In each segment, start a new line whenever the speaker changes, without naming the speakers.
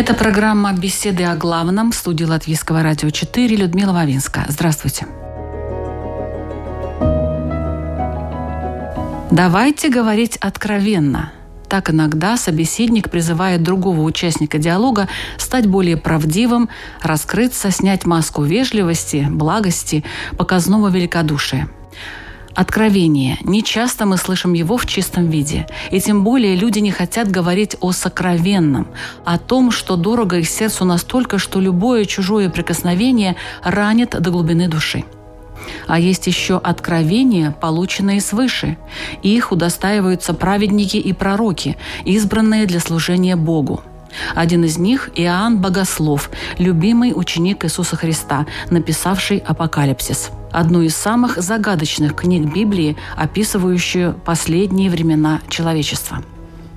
Это программа «Беседы о главном» в студии Латвийского радио 4 Людмила Вавинска. Здравствуйте. Давайте говорить откровенно. Так иногда собеседник призывает другого участника диалога стать более правдивым, раскрыться, снять маску вежливости, благости, показного великодушия – Откровение. Не часто мы слышим его в чистом виде. И тем более люди не хотят говорить о сокровенном, о том, что дорого их сердцу настолько, что любое чужое прикосновение ранит до глубины души. А есть еще откровения, полученные свыше. Их удостаиваются праведники и пророки, избранные для служения Богу. Один из них – Иоанн Богослов, любимый ученик Иисуса Христа, написавший «Апокалипсис» одну из самых загадочных книг Библии, описывающую последние времена человечества.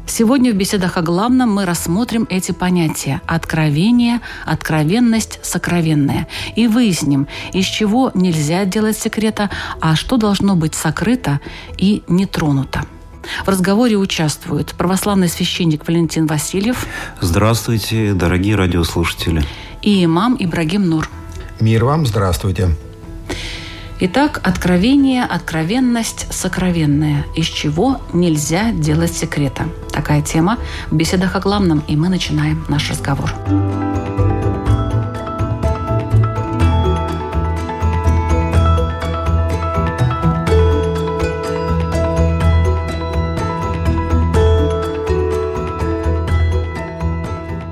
Сегодня в беседах о главном мы рассмотрим эти понятия – откровение, откровенность, сокровенное. И выясним, из чего нельзя делать секрета, а что должно быть сокрыто и не тронуто. В разговоре участвуют православный священник Валентин Васильев.
Здравствуйте, дорогие радиослушатели.
И имам Ибрагим Нур.
Мир вам, здравствуйте.
Итак, откровение, откровенность, сокровенное. Из чего нельзя делать секрета. Такая тема в беседах о главном, и мы начинаем наш разговор.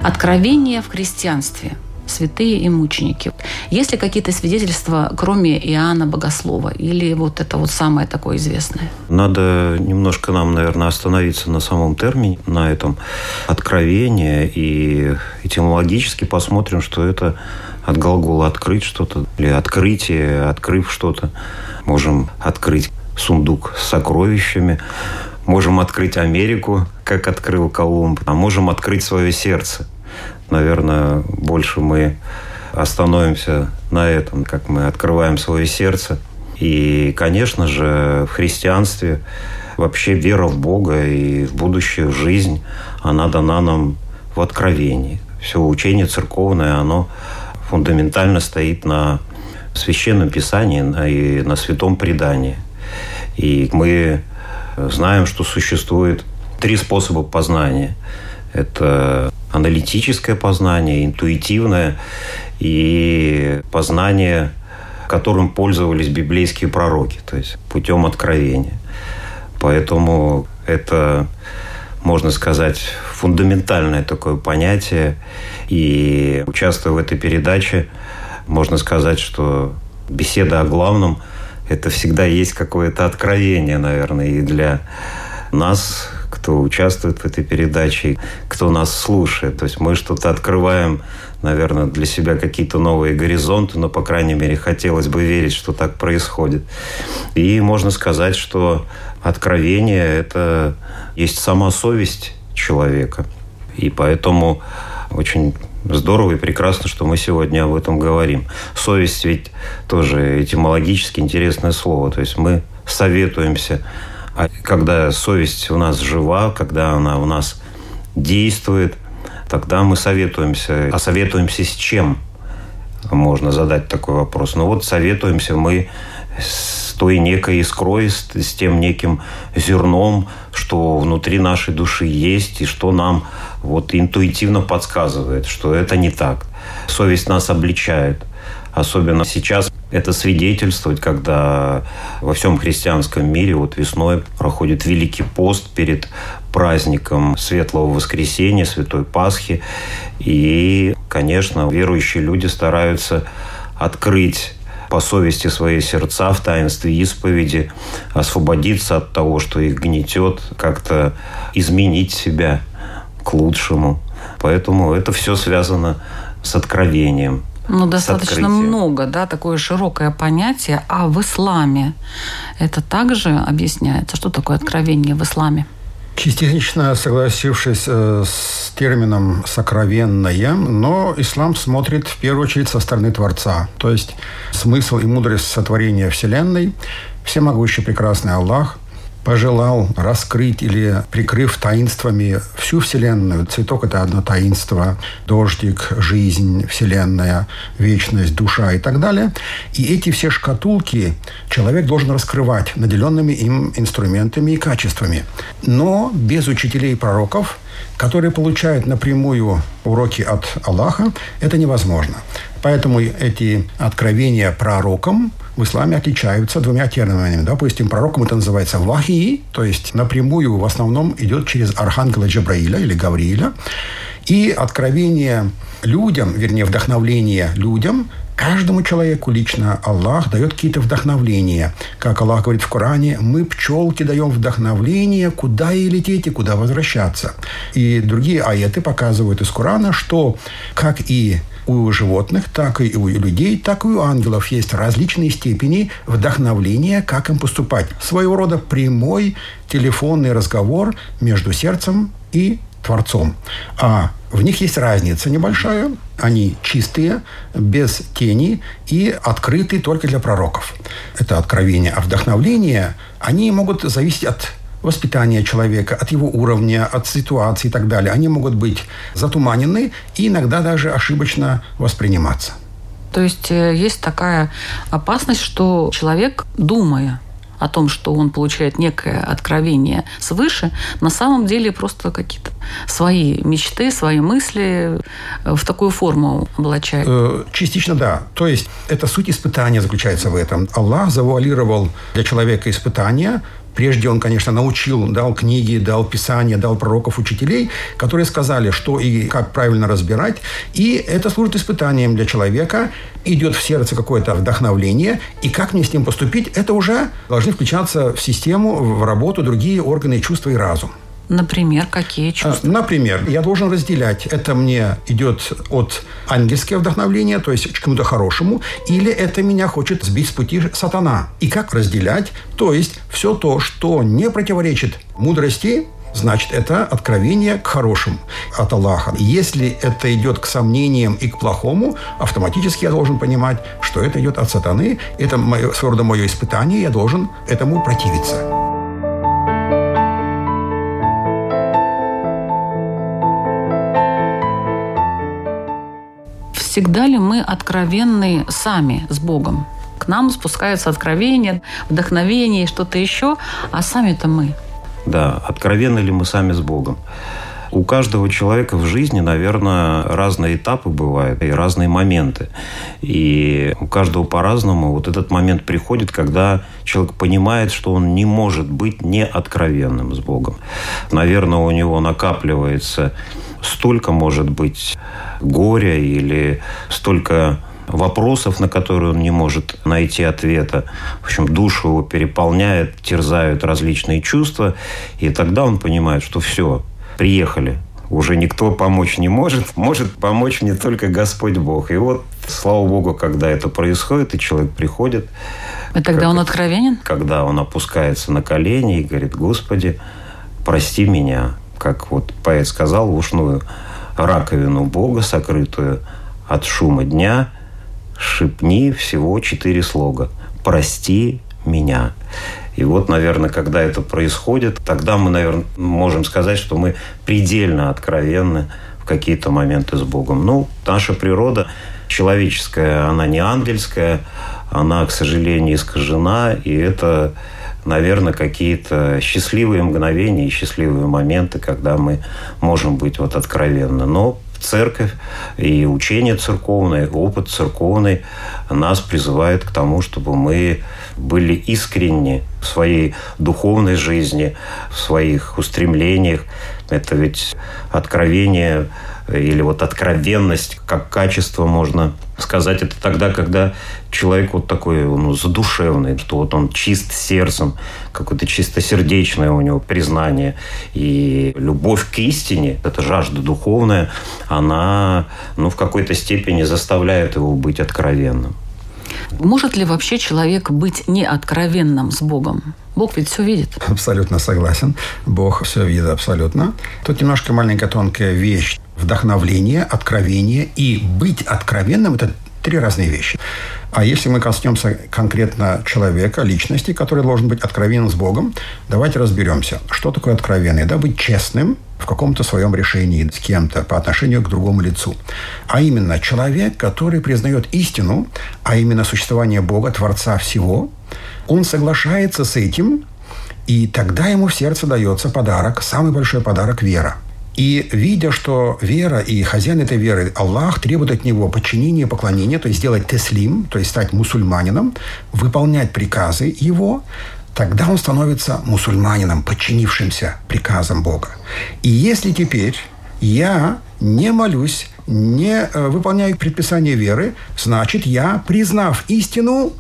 Откровение в христианстве – святые и мученики. Есть ли какие-то свидетельства, кроме Иоанна Богослова? Или вот это вот самое такое известное?
Надо немножко нам, наверное, остановиться на самом термине, на этом откровение. И этимологически посмотрим, что это от глагола «открыть» что-то, или «открытие», «открыв» что-то. Можем открыть сундук с сокровищами, можем открыть Америку, как открыл Колумб, а можем открыть свое сердце – наверное, больше мы остановимся на этом, как мы открываем свое сердце. И, конечно же, в христианстве вообще вера в Бога и в будущую жизнь, она дана нам в откровении. Все учение церковное, оно фундаментально стоит на священном писании и на святом предании. И мы знаем, что существует три способа познания. Это аналитическое познание, интуитивное и познание, которым пользовались библейские пророки, то есть путем откровения. Поэтому это, можно сказать, фундаментальное такое понятие. И участвуя в этой передаче, можно сказать, что беседа о главном – это всегда есть какое-то откровение, наверное, и для нас, кто участвует в этой передаче, кто нас слушает. То есть мы что-то открываем, наверное, для себя какие-то новые горизонты, но, по крайней мере, хотелось бы верить, что так происходит. И можно сказать, что откровение – это есть сама совесть человека. И поэтому очень здорово и прекрасно, что мы сегодня об этом говорим. Совесть ведь тоже этимологически интересное слово. То есть мы советуемся а когда совесть у нас жива, когда она у нас действует, тогда мы советуемся. А советуемся с чем? Можно задать такой вопрос. Ну вот советуемся мы с той некой искрой, с, с тем неким зерном, что внутри нашей души есть, и что нам вот интуитивно подсказывает, что это не так. Совесть нас обличает. Особенно сейчас это свидетельствовать, когда во всем христианском мире вот весной проходит Великий пост перед праздником Светлого Воскресения, Святой Пасхи. И, конечно, верующие люди стараются открыть по совести свои сердца в таинстве исповеди, освободиться от того, что их гнетет, как-то изменить себя к лучшему. Поэтому это все связано с откровением.
Ну, достаточно много, да, такое широкое понятие. А в исламе это также объясняется? Что такое откровение в исламе?
Частично согласившись э, с термином «сокровенное», но ислам смотрит в первую очередь со стороны Творца. То есть смысл и мудрость сотворения Вселенной, всемогущий прекрасный Аллах – пожелал раскрыть или прикрыв таинствами всю Вселенную. Цветок – это одно таинство, дождик, жизнь, Вселенная, вечность, душа и так далее. И эти все шкатулки человек должен раскрывать наделенными им инструментами и качествами. Но без учителей и пророков которые получают напрямую уроки от Аллаха, это невозможно. Поэтому эти откровения пророкам в исламе отличаются двумя терминами. Допустим, пророком это называется вахи, то есть напрямую в основном идет через архангела Джабраиля или Гаврииля. И откровение людям, вернее, вдохновление людям каждому человеку лично Аллах дает какие-то вдохновления. Как Аллах говорит в Коране, мы пчелки даем вдохновление, куда и лететь, и куда возвращаться. И другие аяты показывают из Корана, что как и у животных, так и у людей, так и у ангелов есть различные степени вдохновления, как им поступать. Своего рода прямой телефонный разговор между сердцем и Творцом. А в них есть разница небольшая. Они чистые, без тени и открыты только для пророков. Это откровение. А вдохновление, они могут зависеть от воспитания человека, от его уровня, от ситуации и так далее. Они могут быть затуманены и иногда даже ошибочно восприниматься.
То есть э, есть такая опасность, что человек, думая о том, что он получает некое откровение свыше, на самом деле просто какие-то свои мечты, свои мысли э, в такую форму облачает. Э,
частично да. То есть это суть испытания заключается в этом. Аллах завуалировал для человека испытания Прежде он, конечно, научил, дал книги, дал писания, дал пророков, учителей, которые сказали, что и как правильно разбирать. И это служит испытанием для человека. Идет в сердце какое-то вдохновление. И как мне с ним поступить, это уже должны включаться в систему, в работу другие органы чувства и разум.
Например, какие а, чувства?
Например, я должен разделять. Это мне идет от ангельского вдохновления, то есть к чему-то хорошему, или это меня хочет сбить с пути сатана. И как разделять? То есть все то, что не противоречит мудрости, значит, это откровение к хорошему от Аллаха. Если это идет к сомнениям и к плохому, автоматически я должен понимать, что это идет от сатаны, это мое, своего рода мое испытание, я должен этому противиться.
Всегда ли мы откровенны сами с Богом? К нам спускаются откровения, вдохновение и что-то еще, а сами-то мы.
Да, откровенны ли мы сами с Богом? У каждого человека в жизни, наверное, разные этапы бывают и разные моменты. И у каждого по-разному вот этот момент приходит, когда человек понимает, что он не может быть неоткровенным с Богом. Наверное, у него накапливается столько, может быть, горя или столько вопросов, на которые он не может найти ответа. В общем, душу его переполняет, терзают различные чувства. И тогда он понимает, что все, приехали. Уже никто помочь не может. Может помочь мне только Господь Бог. И вот, слава Богу, когда это происходит, и человек приходит.
И тогда он откровенен?
Когда он опускается на колени и говорит, Господи, прости меня как вот поэт сказал, в ушную раковину Бога, сокрытую от шума дня, шипни всего четыре слога. «Прости меня». И вот, наверное, когда это происходит, тогда мы, наверное, можем сказать, что мы предельно откровенны в какие-то моменты с Богом. Ну, наша природа человеческая, она не ангельская, она, к сожалению, искажена, и это наверное, какие-то счастливые мгновения и счастливые моменты, когда мы можем быть вот откровенны. Но церковь и учение церковное, опыт церковный нас призывает к тому, чтобы мы были искренни в своей духовной жизни, в своих устремлениях. Это ведь откровение или вот откровенность как качество можно сказать это тогда, когда человек вот такой ну, задушевный, что вот он чист сердцем, какое-то чистосердечное у него признание. И любовь к истине, эта жажда духовная, она ну, в какой-то степени заставляет его быть откровенным.
Может ли вообще человек быть неоткровенным с Богом? Бог ведь все видит.
Абсолютно согласен. Бог все видит абсолютно. Тут немножко маленькая тонкая вещь. Вдохновление, откровение и быть откровенным – это три разные вещи. А если мы коснемся конкретно человека, личности, который должен быть откровенен с Богом, давайте разберемся, что такое откровенный. Да, быть честным в каком-то своем решении с кем-то по отношению к другому лицу. А именно человек, который признает истину, а именно существование Бога, Творца всего, он соглашается с этим, и тогда ему в сердце дается подарок, самый большой подарок – вера – и видя, что вера и хозяин этой веры, Аллах, требует от него подчинения, поклонения, то есть сделать теслим, то есть стать мусульманином, выполнять приказы его, тогда он становится мусульманином, подчинившимся приказам Бога. И если теперь я не молюсь, не э, выполняю предписания веры, значит, я, признав истину,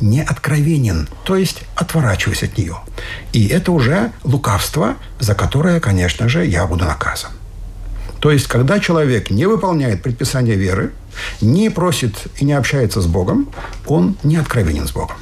не откровенен, то есть отворачиваюсь от нее. И это уже лукавство, за которое, конечно же, я буду наказан. То есть, когда человек не выполняет предписания веры, не просит и не общается с Богом, он не откровенен с Богом.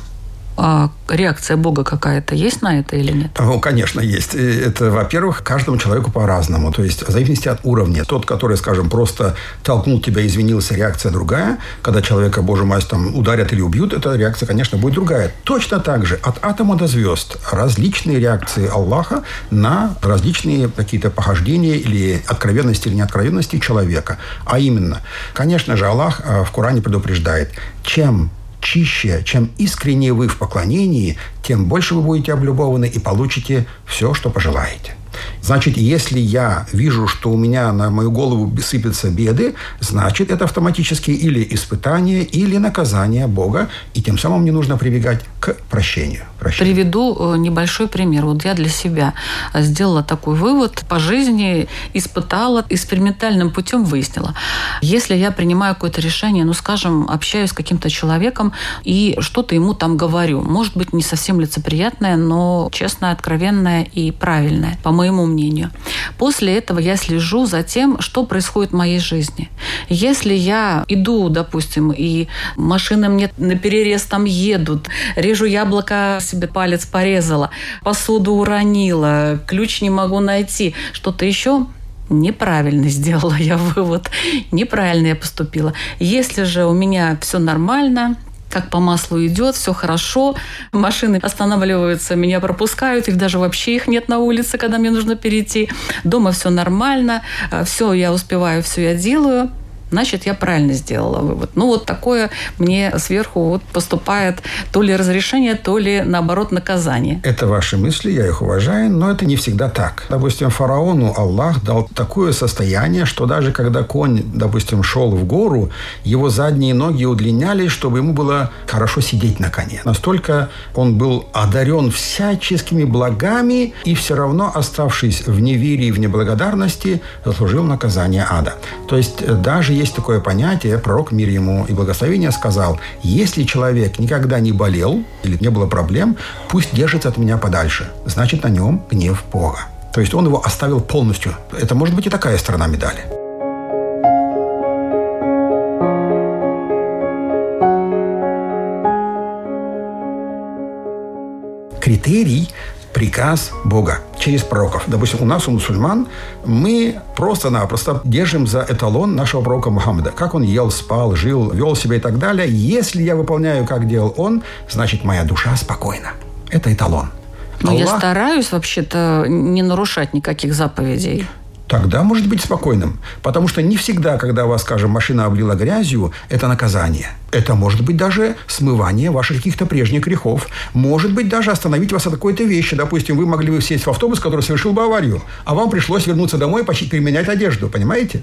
А реакция Бога какая-то есть на это или нет?
Ну, конечно, есть. Это, во-первых, каждому человеку по-разному. То есть, в зависимости от уровня. Тот, который, скажем, просто толкнул тебя, извинился, реакция другая. Когда человека, боже мой, там ударят или убьют, эта реакция, конечно, будет другая. Точно так же от атома до звезд различные реакции Аллаха на различные какие-то похождения или откровенности или неоткровенности человека. А именно, конечно же, Аллах э, в Коране предупреждает, чем чище, чем искреннее вы в поклонении, тем больше вы будете облюбованы и получите все, что пожелаете. Значит, если я вижу, что у меня на мою голову сыпятся беды, значит, это автоматически или испытание, или наказание Бога, и тем самым мне нужно прибегать к прощению. прощению.
Приведу э, небольшой пример. Вот я для себя сделала такой вывод по жизни, испытала, экспериментальным путем выяснила. Если я принимаю какое-то решение, ну, скажем, общаюсь с каким-то человеком и что-то ему там говорю, может быть, не совсем лицеприятное, но честное, откровенное и правильное, по моему мнению. После этого я слежу за тем, что происходит в моей жизни. Если я иду, допустим, и машины мне на перерез там едут, режу яблоко, себе палец порезала, посуду уронила, ключ не могу найти, что-то еще, неправильно сделала я вывод, неправильно я поступила. Если же у меня все нормально, как по маслу идет, все хорошо. Машины останавливаются, меня пропускают, их даже вообще их нет на улице, когда мне нужно перейти. Дома все нормально, э, все я успеваю, все я делаю значит, я правильно сделала вывод. Ну, вот такое мне сверху вот поступает то ли разрешение, то ли, наоборот, наказание.
Это ваши мысли, я их уважаю, но это не всегда так. Допустим, фараону Аллах дал такое состояние, что даже когда конь, допустим, шел в гору, его задние ноги удлинялись, чтобы ему было хорошо сидеть на коне. Настолько он был одарен всяческими благами и все равно, оставшись в неверии и в неблагодарности, заслужил наказание ада. То есть даже есть такое понятие, пророк мир ему и благословение сказал, если человек никогда не болел или не было проблем, пусть держится от меня подальше. Значит, на нем гнев Бога. То есть он его оставил полностью. Это может быть и такая сторона медали. Критерий приказ Бога через пророков. Допустим, у нас, у мусульман, мы просто-напросто держим за эталон нашего пророка Мухаммада. Как он ел, спал, жил, вел себя и так далее. Если я выполняю, как делал он, значит, моя душа спокойна. Это эталон.
Но Аллах... я стараюсь вообще-то не нарушать никаких заповедей
тогда может быть спокойным. Потому что не всегда, когда вас, скажем, машина облила грязью, это наказание. Это может быть даже смывание ваших каких-то прежних грехов. Может быть даже остановить вас от какой-то вещи. Допустим, вы могли бы сесть в автобус, который совершил бы аварию, а вам пришлось вернуться домой и переменять одежду. Понимаете?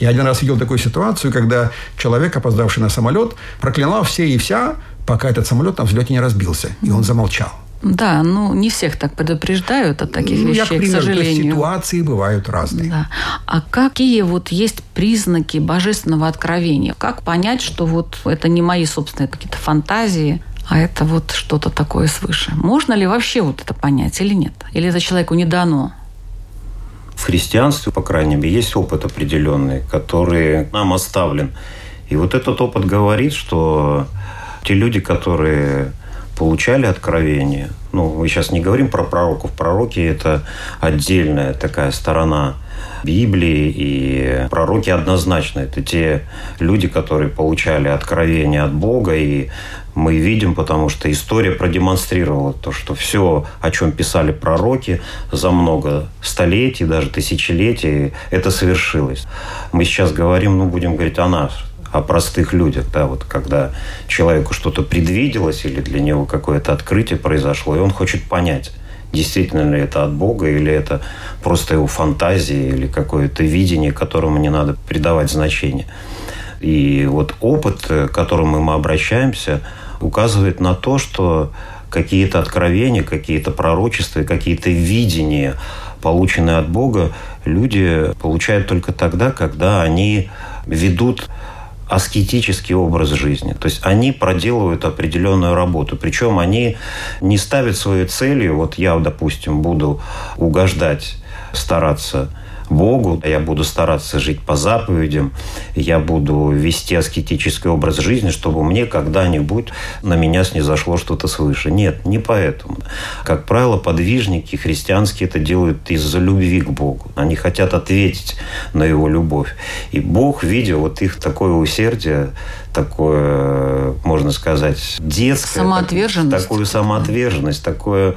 Я один раз видел такую ситуацию, когда человек, опоздавший на самолет, проклинал все и вся, пока этот самолет на взлете не разбился. И он замолчал.
Да, ну не всех так предупреждают от таких
Ну,
вещей,
я, к примеру,
к сожалению.
ситуации бывают разные.
Да. А какие вот есть признаки божественного откровения? Как понять, что вот это не мои собственные какие-то фантазии, а это вот что-то такое свыше? Можно ли вообще вот это понять или нет? Или это человеку не дано?
В христианстве, по крайней мере, есть опыт определенный, который нам оставлен. И вот этот опыт говорит, что те люди, которые получали откровение, ну, мы сейчас не говорим про пророков, пророки – это отдельная такая сторона Библии, и пророки однозначно – это те люди, которые получали откровение от Бога, и мы видим, потому что история продемонстрировала то, что все, о чем писали пророки за много столетий, даже тысячелетий, это совершилось. Мы сейчас говорим, ну, будем говорить о нас, о простых людях, да, вот когда человеку что-то предвиделось или для него какое-то открытие произошло, и он хочет понять, действительно ли это от Бога, или это просто его фантазия, или какое-то видение, которому не надо придавать значение. И вот опыт, к которому мы обращаемся, указывает на то, что какие-то откровения, какие-то пророчества, какие-то видения, полученные от Бога, люди получают только тогда, когда они ведут аскетический образ жизни. То есть они проделывают определенную работу. Причем они не ставят своей целью, вот я, допустим, буду угождать, стараться Богу, я буду стараться жить по заповедям, я буду вести аскетический образ жизни, чтобы мне когда-нибудь на меня снизошло что-то свыше. Нет, не поэтому. Как правило, подвижники христианские это делают из-за любви к Богу. Они хотят ответить на его любовь. И Бог, видя вот их такое усердие, такое, можно сказать, детское.
Самоотверженность.
Такую самоотверженность, такое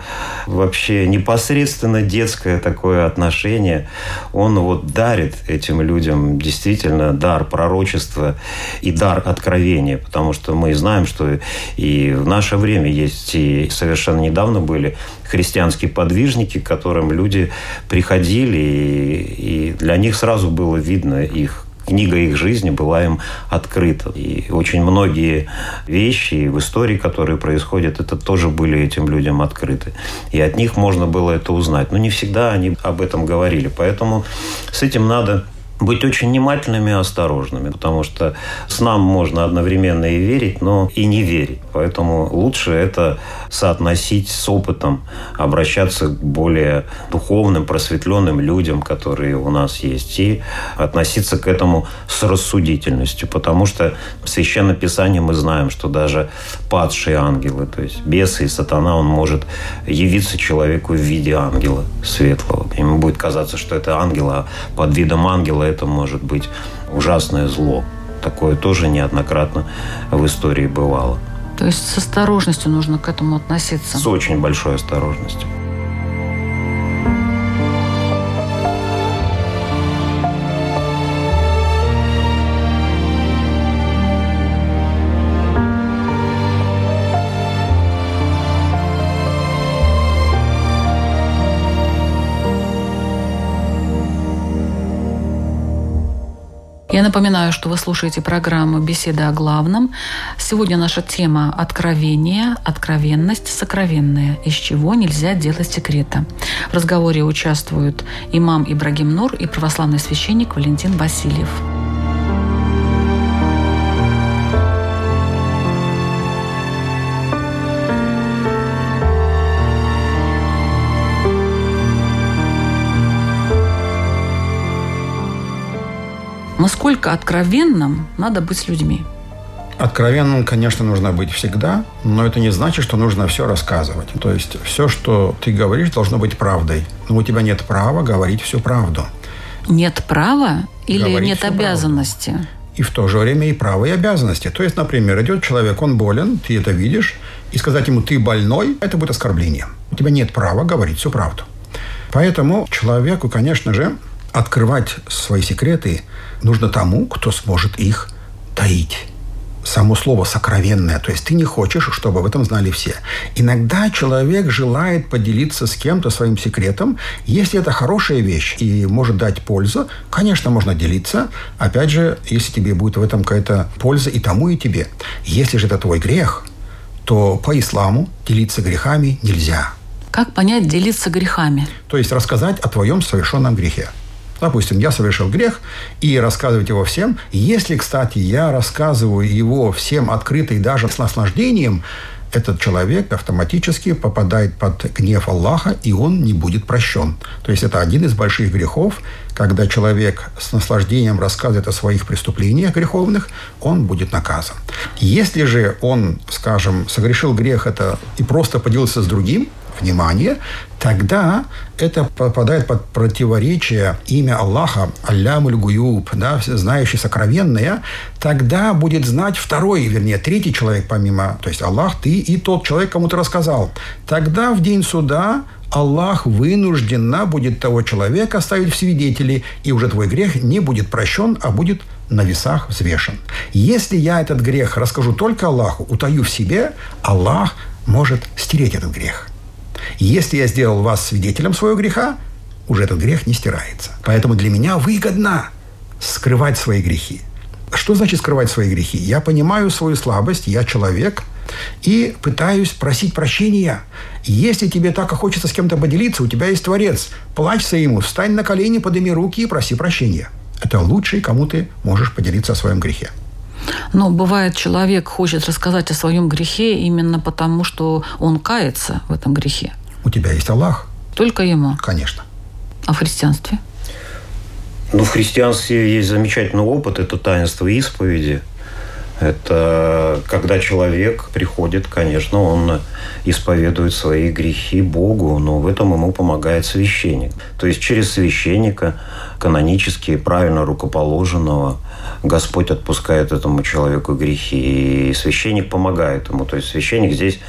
вообще непосредственно детское такое отношение. Он вот дарит этим людям действительно дар пророчества и дар откровения, потому что мы знаем, что и в наше время есть, и совершенно недавно были христианские подвижники, к которым люди приходили, и, и для них сразу было видно их книга их жизни была им открыта. И очень многие вещи в истории, которые происходят, это тоже были этим людям открыты. И от них можно было это узнать. Но не всегда они об этом говорили. Поэтому с этим надо быть очень внимательными и осторожными, потому что с нам можно одновременно и верить, но и не верить. Поэтому лучше это соотносить с опытом, обращаться к более духовным, просветленным людям, которые у нас есть, и относиться к этому с рассудительностью, потому что в Священном Писании мы знаем, что даже падшие ангелы, то есть бесы и сатана, он может явиться человеку в виде ангела светлого. Ему будет казаться, что это ангел, а под видом ангела это может быть ужасное зло. Такое тоже неоднократно в истории бывало.
То есть с осторожностью нужно к этому относиться.
С очень большой осторожностью.
Я напоминаю, что вы слушаете программу «Беседа о главном». Сегодня наша тема «Откровение», «Откровенность», «Сокровенное», из чего нельзя делать секрета. В разговоре участвуют имам Ибрагим Нур и православный священник Валентин Васильев. Насколько откровенным надо быть с людьми?
Откровенным, конечно, нужно быть всегда, но это не значит, что нужно все рассказывать. То есть все, что ты говоришь, должно быть правдой. Но у тебя нет права говорить всю правду.
Нет права или
Говорить
нет обязанности?
И в то же время и право, и обязанности. То есть, например, идет человек, он болен, ты это видишь, и сказать ему «ты больной» – это будет оскорбление. У тебя нет права говорить всю правду. Поэтому человеку, конечно же, открывать свои секреты нужно тому, кто сможет их таить. Само слово «сокровенное», то есть ты не хочешь, чтобы об этом знали все. Иногда человек желает поделиться с кем-то своим секретом. Если это хорошая вещь и может дать пользу, конечно, можно делиться. Опять же, если тебе будет в этом какая-то польза и тому, и тебе. Если же это твой грех, то по исламу делиться грехами нельзя.
Как понять делиться грехами?
То есть рассказать о твоем совершенном грехе. Допустим, я совершил грех, и рассказывать его всем. Если, кстати, я рассказываю его всем открыто и даже с наслаждением, этот человек автоматически попадает под гнев Аллаха, и он не будет прощен. То есть это один из больших грехов, когда человек с наслаждением рассказывает о своих преступлениях греховных, он будет наказан. Если же он, скажем, согрешил грех это и просто поделился с другим, внимание, тогда это попадает под противоречие имя Аллаха, Аллямуль Гуюб, да, знающий сокровенное, тогда будет знать второй, вернее, третий человек помимо, то есть Аллах, ты и тот человек, кому ты рассказал. Тогда в день суда Аллах вынужденно будет того человека оставить в свидетели, и уже твой грех не будет прощен, а будет на весах взвешен. Если я этот грех расскажу только Аллаху, утаю в себе, Аллах может стереть этот грех. Если я сделал вас свидетелем своего греха, уже этот грех не стирается. Поэтому для меня выгодно скрывать свои грехи. Что значит скрывать свои грехи? Я понимаю свою слабость, я человек, и пытаюсь просить прощения. Если тебе так и хочется с кем-то поделиться, у тебя есть Творец. Плачься ему, встань на колени, подними руки и проси прощения. Это лучший, кому ты можешь поделиться о своем грехе.
Но бывает, человек хочет рассказать о своем грехе именно потому, что он кается в этом грехе.
У тебя есть Аллах?
Только ему?
Конечно.
А в христианстве?
Ну, в христианстве есть замечательный опыт, это таинство исповеди. Это когда человек приходит, конечно, он исповедует свои грехи Богу, но в этом ему помогает священник. То есть через священника, канонически правильно рукоположенного, Господь отпускает этому человеку грехи, и священник помогает ему. То есть священник здесь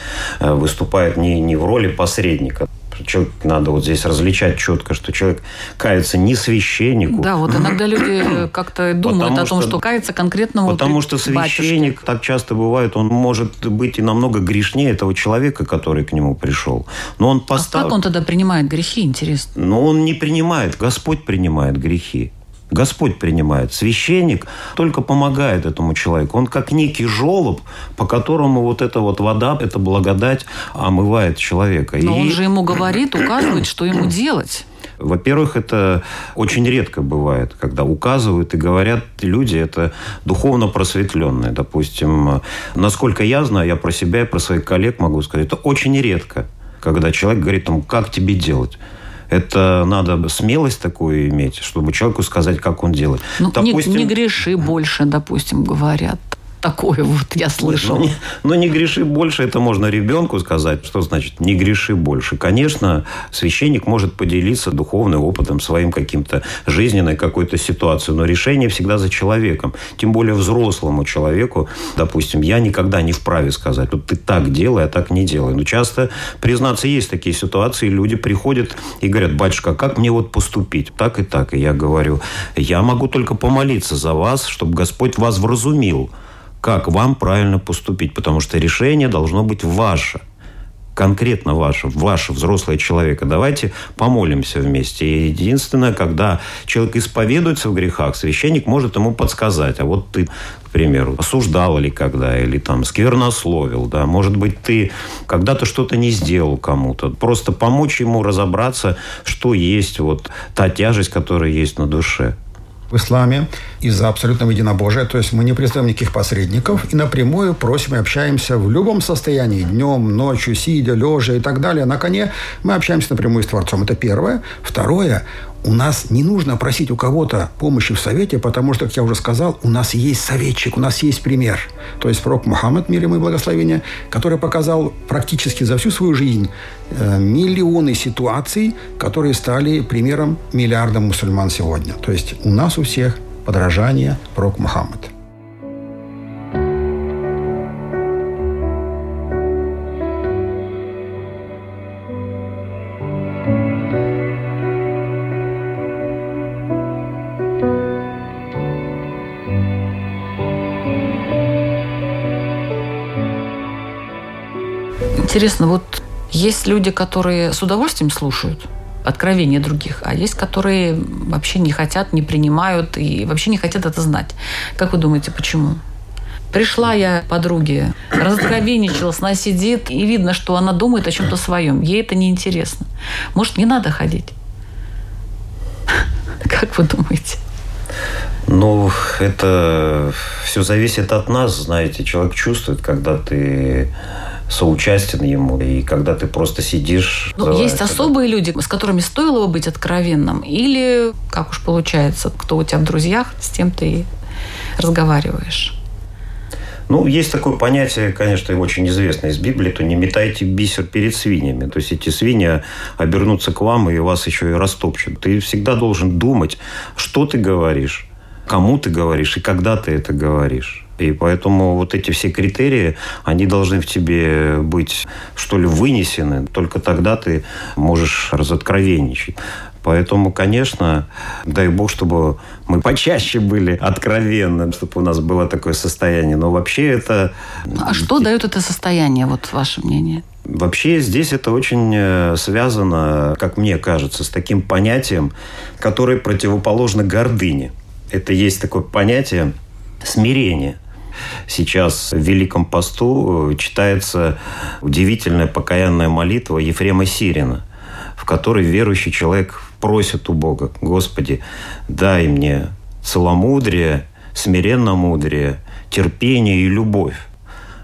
э, выступает не, не в роли посредника, человек, надо вот здесь различать четко, что человек кается не священнику.
Да, вот иногда люди как-то думают потому о том, что, что кается конкретному
Потому что священник, батюшке. так часто бывает, он может быть и намного грешнее этого человека, который к нему пришел. Но он постав...
А как он тогда принимает грехи, интересно?
Но он не принимает, Господь принимает грехи. Господь принимает. Священник только помогает этому человеку. Он как некий желоб, по которому вот эта вот вода, эта благодать омывает человека.
Но и... он же ему говорит, указывает, что ему делать.
Во-первых, это очень редко бывает, когда указывают и говорят люди, это духовно просветленные. Допустим, насколько я знаю, я про себя и про своих коллег могу сказать, это очень редко, когда человек говорит, там, как тебе делать. Это надо смелость такую иметь, чтобы человеку сказать, как он делает.
Ну, допустим, не, не греши больше, допустим, говорят такое вот я слышал.
Но не, но не греши больше, это можно ребенку сказать. Что значит не греши больше? Конечно, священник может поделиться духовным опытом, своим каким-то жизненной какой-то ситуацией, но решение всегда за человеком. Тем более взрослому человеку, допустим, я никогда не вправе сказать, вот ты так делай, а так не делай. Но часто, признаться, есть такие ситуации, люди приходят и говорят, батюшка, как мне вот поступить? Так и так. И я говорю, я могу только помолиться за вас, чтобы Господь вас вразумил как вам правильно поступить, потому что решение должно быть ваше конкретно ваше, ваше взрослое человека. Давайте помолимся вместе. И единственное, когда человек исповедуется в грехах, священник может ему подсказать. А вот ты, к примеру, осуждал ли когда, или там сквернословил, да, может быть, ты когда-то что-то не сделал кому-то. Просто помочь ему разобраться, что есть вот та тяжесть, которая есть на душе
в исламе из-за абсолютного единобожия. То есть мы не признаем никаких посредников и напрямую просим и общаемся в любом состоянии. Днем, ночью, сидя, лежа и так далее. На коне мы общаемся напрямую с Творцом. Это первое. Второе у нас не нужно просить у кого-то помощи в совете, потому что, как я уже сказал, у нас есть советчик, у нас есть пример. То есть пророк Мухаммад, мир ему и благословение, который показал практически за всю свою жизнь э, миллионы ситуаций, которые стали примером миллиардам мусульман сегодня. То есть у нас у всех подражание пророк Мухаммад.
Интересно, вот есть люди, которые с удовольствием слушают откровения других, а есть, которые вообще не хотят, не принимают и вообще не хотят это знать. Как вы думаете, почему? Пришла я подруге, разоткровенничалась, она сидит, и видно, что она думает о чем-то своем. Ей это неинтересно. Может, не надо ходить? Как вы думаете?
Ну, это все зависит от нас, знаете. Человек чувствует, когда ты соучастен ему, и когда ты просто сидишь...
Ну, есть особые люди, с которыми стоило бы быть откровенным, или, как уж получается, кто у тебя в друзьях, с тем ты и разговариваешь.
Ну, есть такое понятие, конечно, очень известное из Библии, то не метайте бисер перед свиньями. То есть эти свиньи обернутся к вам и вас еще и растопчут. Ты всегда должен думать, что ты говоришь, кому ты говоришь и когда ты это говоришь. И поэтому вот эти все критерии, они должны в тебе быть, что ли, вынесены. Только тогда ты можешь разоткровенничать. Поэтому, конечно, дай бог, чтобы мы почаще были откровенны, чтобы у нас было такое состояние. Но вообще это...
А что дает это состояние, вот ваше мнение?
Вообще здесь это очень э, связано, как мне кажется, с таким понятием, которое противоположно гордыне. Это есть такое понятие смирения. Сейчас в Великом посту э, читается удивительная покаянная молитва Ефрема Сирина, в которой верующий человек просит у Бога, Господи, дай мне целомудрие, смиренно-мудрие, терпение и любовь.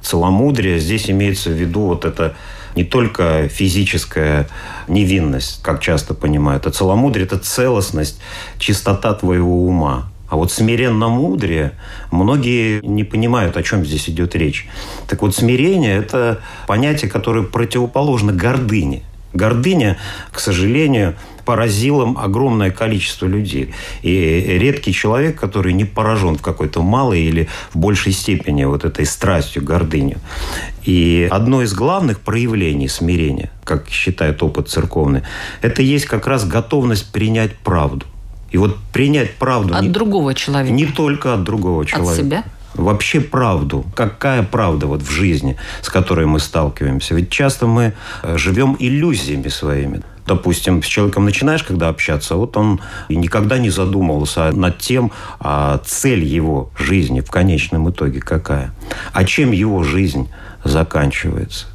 Целомудрие здесь имеется в виду вот это не только физическая невинность, как часто понимают, а целомудрие – это целостность, чистота твоего ума. А вот смиренно мудрее многие не понимают, о чем здесь идет речь. Так вот, смирение – это понятие, которое противоположно гордыне. Гордыня, к сожалению, поразила огромное количество людей. И редкий человек, который не поражен в какой-то малой или в большей степени вот этой страстью, гордынью. И одно из главных проявлений смирения, как считает опыт церковный, это есть как раз готовность принять правду. И вот принять правду...
От
не,
другого человека.
Не только от другого человека.
От себя?
Вообще правду. Какая правда вот в жизни, с которой мы сталкиваемся? Ведь часто мы э, живем иллюзиями своими. Допустим, с человеком начинаешь когда общаться, вот он никогда не задумывался над тем, а цель его жизни в конечном итоге какая. А чем его жизнь заканчивается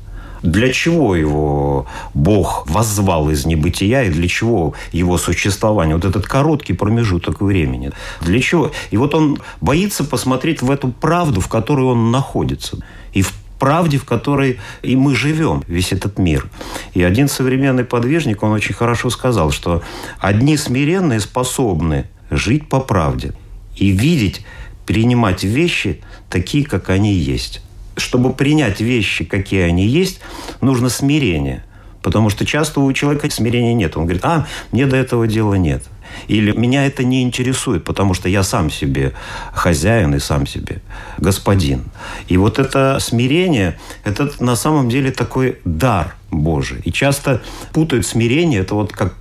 для чего его Бог воззвал из небытия и для чего его существование, вот этот короткий промежуток времени. Для чего? И вот он боится посмотреть в эту правду, в которой он находится. И в правде, в которой и мы живем, весь этот мир. И один современный подвижник, он очень хорошо сказал, что одни смиренные способны жить по правде и видеть, принимать вещи такие, как они есть чтобы принять вещи, какие они есть, нужно смирение. Потому что часто у человека смирения нет. Он говорит, а, мне до этого дела нет. Или меня это не интересует, потому что я сам себе хозяин и сам себе господин. И вот это смирение, это на самом деле такой дар Божий. И часто путают смирение, это вот как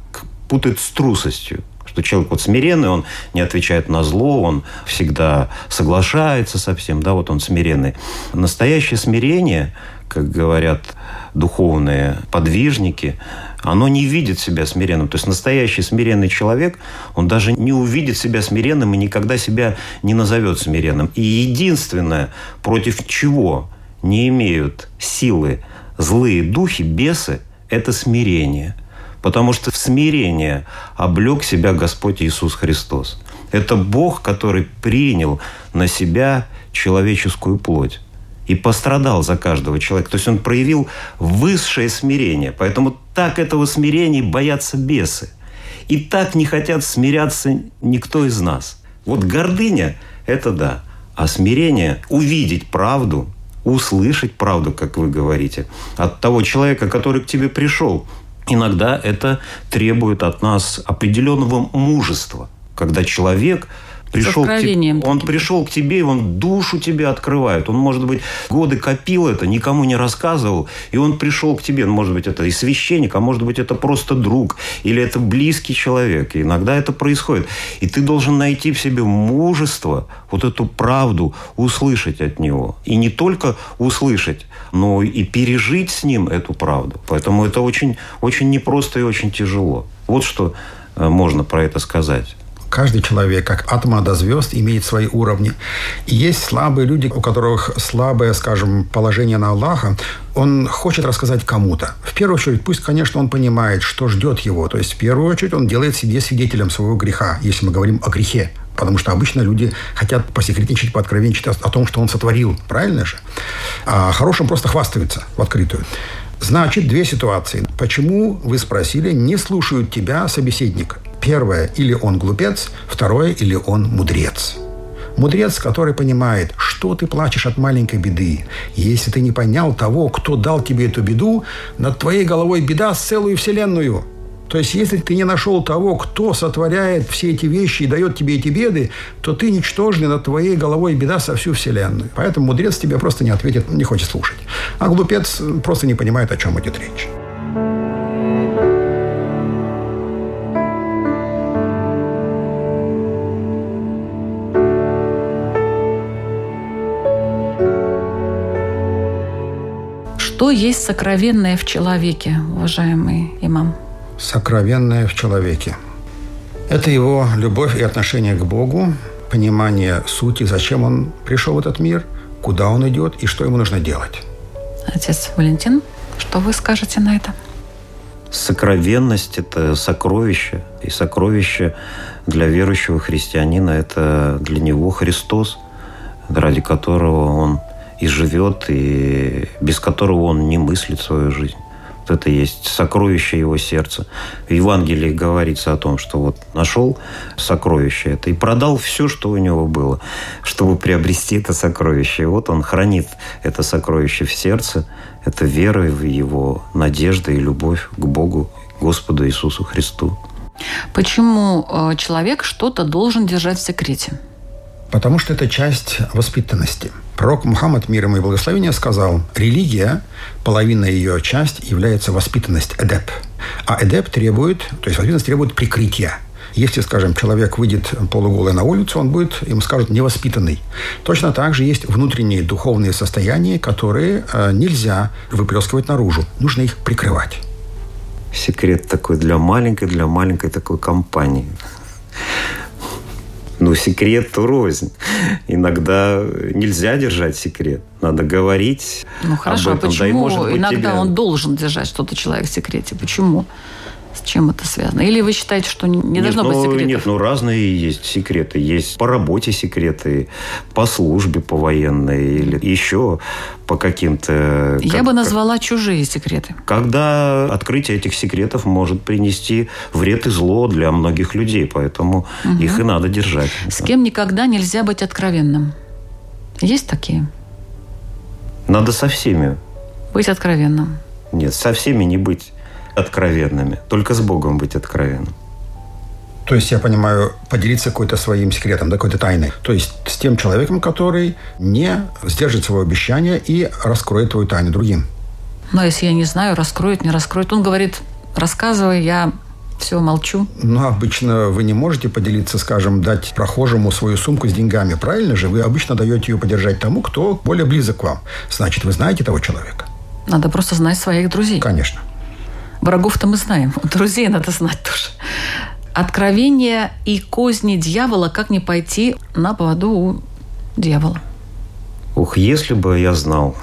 путают с трусостью что человек вот смиренный, он не отвечает на зло, он всегда соглашается со всем, да, вот он смиренный. Настоящее смирение, как говорят духовные подвижники, оно не видит себя смиренным. То есть настоящий смиренный человек, он даже не увидит себя смиренным и никогда себя не назовет смиренным. И единственное, против чего не имеют силы злые духи, бесы, это смирение – Потому что в смирение облег себя Господь Иисус Христос. Это Бог, который принял на себя человеческую плоть и пострадал за каждого человека. То есть он проявил высшее смирение. Поэтому так этого смирения боятся бесы. И так не хотят смиряться никто из нас. Вот гордыня – это да. А смирение – увидеть правду, услышать правду, как вы говорите, от того человека, который к тебе пришел, иногда это требует от нас определенного мужества, когда человек пришел к тебе, он пришел к тебе, и он душу тебе открывает. Он, может быть, годы копил это, никому не рассказывал, и он пришел к тебе. Может быть, это и священник, а может быть, это просто друг, или это близкий человек. И иногда это происходит. И ты должен найти в себе мужество, вот эту правду услышать от него. И не только услышать, но и пережить с ним эту правду. Поэтому это очень, очень непросто и очень тяжело. Вот что э, можно про это сказать
Каждый человек, как атома до звезд, имеет свои уровни. И есть слабые люди, у которых слабое, скажем, положение на Аллаха, он хочет рассказать кому-то. В первую очередь, пусть, конечно, он понимает, что ждет его. То есть, в первую очередь, он делает себе свидетелем своего греха, если мы говорим о грехе. Потому что обычно люди хотят посекретничать, пооткровенничать о том, что он сотворил. Правильно же? А хорошим просто хвастаются в открытую. Значит, две ситуации. Почему, вы спросили, не слушают тебя собеседник? Первое, или он глупец, второе, или он мудрец. Мудрец, который понимает, что ты плачешь от маленькой беды. Если ты не понял того, кто дал тебе эту беду, над твоей головой беда с целую вселенную – то есть, если ты не нашел того, кто сотворяет все эти вещи и дает тебе эти беды, то ты ничтожный над твоей головой беда со всю вселенную. Поэтому мудрец тебе просто не ответит, не хочет слушать. А глупец просто не понимает, о чем идет речь.
Что есть сокровенное в человеке, уважаемый имам?
сокровенное в человеке. Это его любовь и отношение к Богу, понимание сути, зачем он пришел в этот мир, куда он идет и что ему нужно делать.
Отец Валентин, что вы скажете на это?
Сокровенность – это сокровище. И сокровище для верующего христианина – это для него Христос, ради которого он и живет, и без которого он не мыслит свою жизнь это есть сокровище его сердца. В Евангелии говорится о том, что вот нашел сокровище это и продал все, что у него было, чтобы приобрести это сокровище. И вот он хранит это сокровище в сердце. Это вера в его надежда и любовь к Богу, Господу Иисусу Христу.
Почему э, человек что-то должен держать в секрете?
Потому что это часть воспитанности. Пророк Мухаммад, мир ему и благословение, сказал, религия, половина ее часть является воспитанность, эдеп. А эдеп требует, то есть воспитанность требует прикрытия. Если, скажем, человек выйдет полуголый на улицу, он будет, ему скажут, невоспитанный. Точно так же есть внутренние духовные состояния, которые э, нельзя выплескивать наружу. Нужно их прикрывать.
Секрет такой для маленькой, для маленькой такой компании. Ну, секрет рознь. Иногда нельзя держать секрет. Надо говорить.
Ну хорошо,
об
а этом. а почему да, иногда тебе... он должен держать что-то человек в секрете? Почему? Чем это связано? Или вы считаете, что не нет, должно
ну,
быть секретов?
Нет, ну разные есть секреты. Есть по работе секреты, по службе, по военной, или еще по каким-то...
Я как, бы назвала чужие секреты.
Когда открытие этих секретов может принести вред и зло для многих людей, поэтому угу. их и надо держать.
С кем никогда нельзя быть откровенным? Есть такие?
Надо со всеми.
Быть откровенным.
Нет, со всеми не быть откровенными. Только с Богом быть откровенным.
То есть, я понимаю, поделиться какой-то своим секретом, да, какой-то тайной. То есть, с тем человеком, который не сдержит свое обещание и раскроет твою тайну другим.
Но если я не знаю, раскроет, не раскроет. Он говорит, рассказывай, я все, молчу.
Ну, обычно вы не можете поделиться, скажем, дать прохожему свою сумку с деньгами, правильно же? Вы обычно даете ее подержать тому, кто более близок к вам. Значит, вы знаете того человека.
Надо просто знать своих друзей.
Конечно.
Врагов-то мы знаем, друзей надо знать тоже. Откровение и козни дьявола, как не пойти на поводу у дьявола?
Ух, если бы я знал.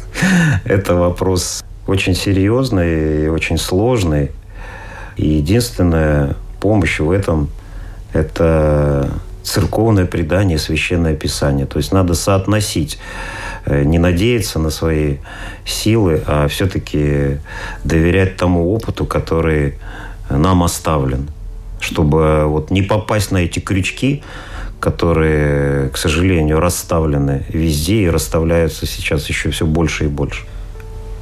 Это вопрос очень серьезный и очень сложный. И единственная помощь в этом – это церковное предание, священное писание. То есть надо соотносить Э, не надеяться на свои силы, а все-таки доверять тому опыту, который нам оставлен, чтобы вот не попасть на эти крючки, которые, к сожалению, расставлены везде и расставляются сейчас еще все больше и больше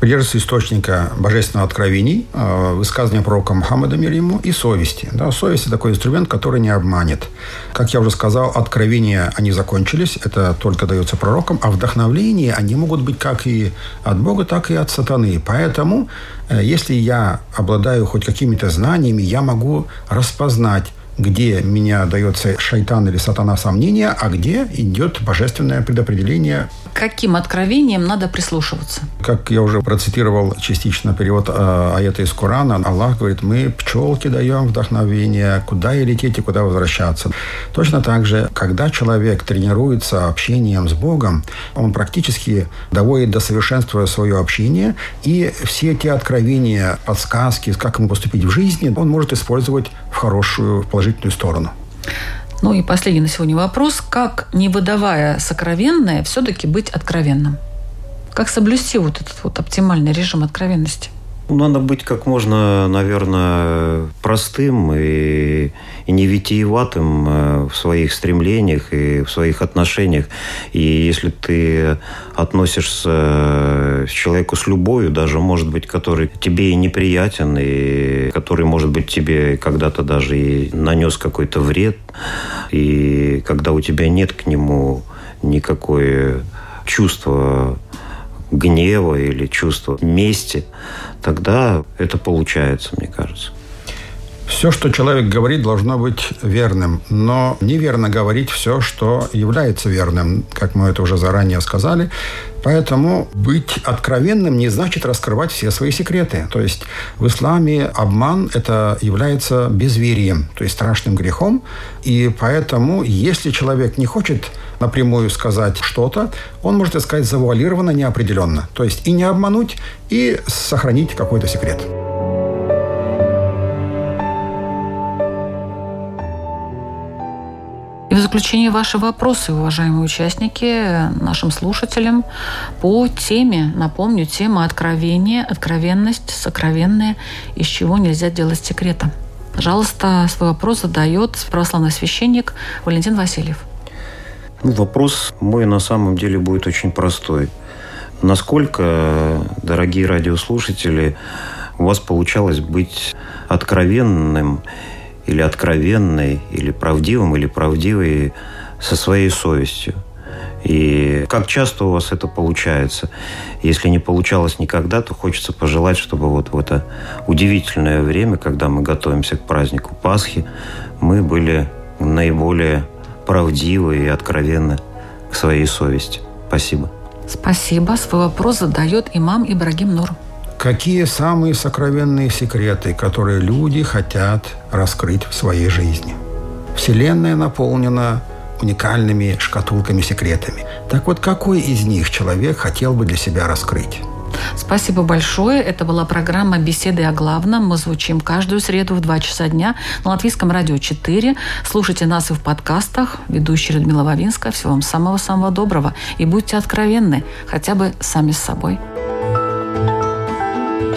придерживаться источника божественного откровений, э, высказывания пророка Мухаммада мир ему и совести. Да, совесть – такой инструмент, который не обманет. Как я уже сказал, откровения, они закончились, это только дается пророкам, а вдохновления, они могут быть как и от Бога, так и от сатаны. Поэтому, э, если я обладаю хоть какими-то знаниями, я могу распознать где меня дается шайтан или сатана сомнения, а где идет божественное предопределение
каким откровениям надо прислушиваться?
Как я уже процитировал частично перевод э, аята из Корана, Аллах говорит, мы пчелки даем вдохновение, куда и лететь, и куда возвращаться. Точно так же, когда человек тренируется общением с Богом, он практически доводит до совершенства свое общение, и все те откровения, подсказки, как ему поступить в жизни, он может использовать хорошую, в положительную сторону.
Ну и последний на сегодня вопрос. Как, не выдавая сокровенное, все-таки быть откровенным? Как соблюсти вот этот вот оптимальный режим откровенности?
Надо быть как можно, наверное, простым и, и не витиеватым э, в своих стремлениях и в своих отношениях. И если ты относишься к человеку с любовью, даже, может быть, который тебе и неприятен, и который, может быть, тебе когда-то даже и нанес какой-то вред, и когда у тебя нет к нему никакое чувство гнева или чувства мести, тогда это получается, мне кажется.
Все, что человек говорит, должно быть верным. Но неверно говорить все, что является верным, как мы это уже заранее сказали. Поэтому быть откровенным не значит раскрывать все свои секреты. То есть в исламе обман это является безверием, то есть страшным грехом. И поэтому, если человек не хочет напрямую сказать что-то, он может искать завуалированно, неопределенно. То есть и не обмануть, и сохранить какой-то секрет.
И в заключение ваши вопросы, уважаемые участники, нашим слушателям по теме, напомню, тема откровения, откровенность, сокровенное, из чего нельзя делать секрета. Пожалуйста, свой вопрос задает православный священник Валентин Васильев.
Ну, вопрос мой на самом деле будет очень простой. Насколько, дорогие радиослушатели, у вас получалось быть откровенным или откровенной, или правдивым, или правдивой со своей совестью. И как часто у вас это получается? Если не получалось никогда, то хочется пожелать, чтобы вот в это удивительное время, когда мы готовимся к празднику Пасхи, мы были наиболее правдивы и откровенны к своей совести. Спасибо.
Спасибо. Свой вопрос задает имам Ибрагим Нур.
Какие самые сокровенные секреты, которые люди хотят раскрыть в своей жизни? Вселенная наполнена уникальными шкатулками-секретами. Так вот, какой из них человек хотел бы для себя раскрыть?
Спасибо большое. Это была программа «Беседы о главном». Мы звучим каждую среду в 2 часа дня на Латвийском радио 4. Слушайте нас и в подкастах. Ведущая Людмила Вавинска. Всего вам самого-самого доброго. И будьте откровенны, хотя бы сами с собой.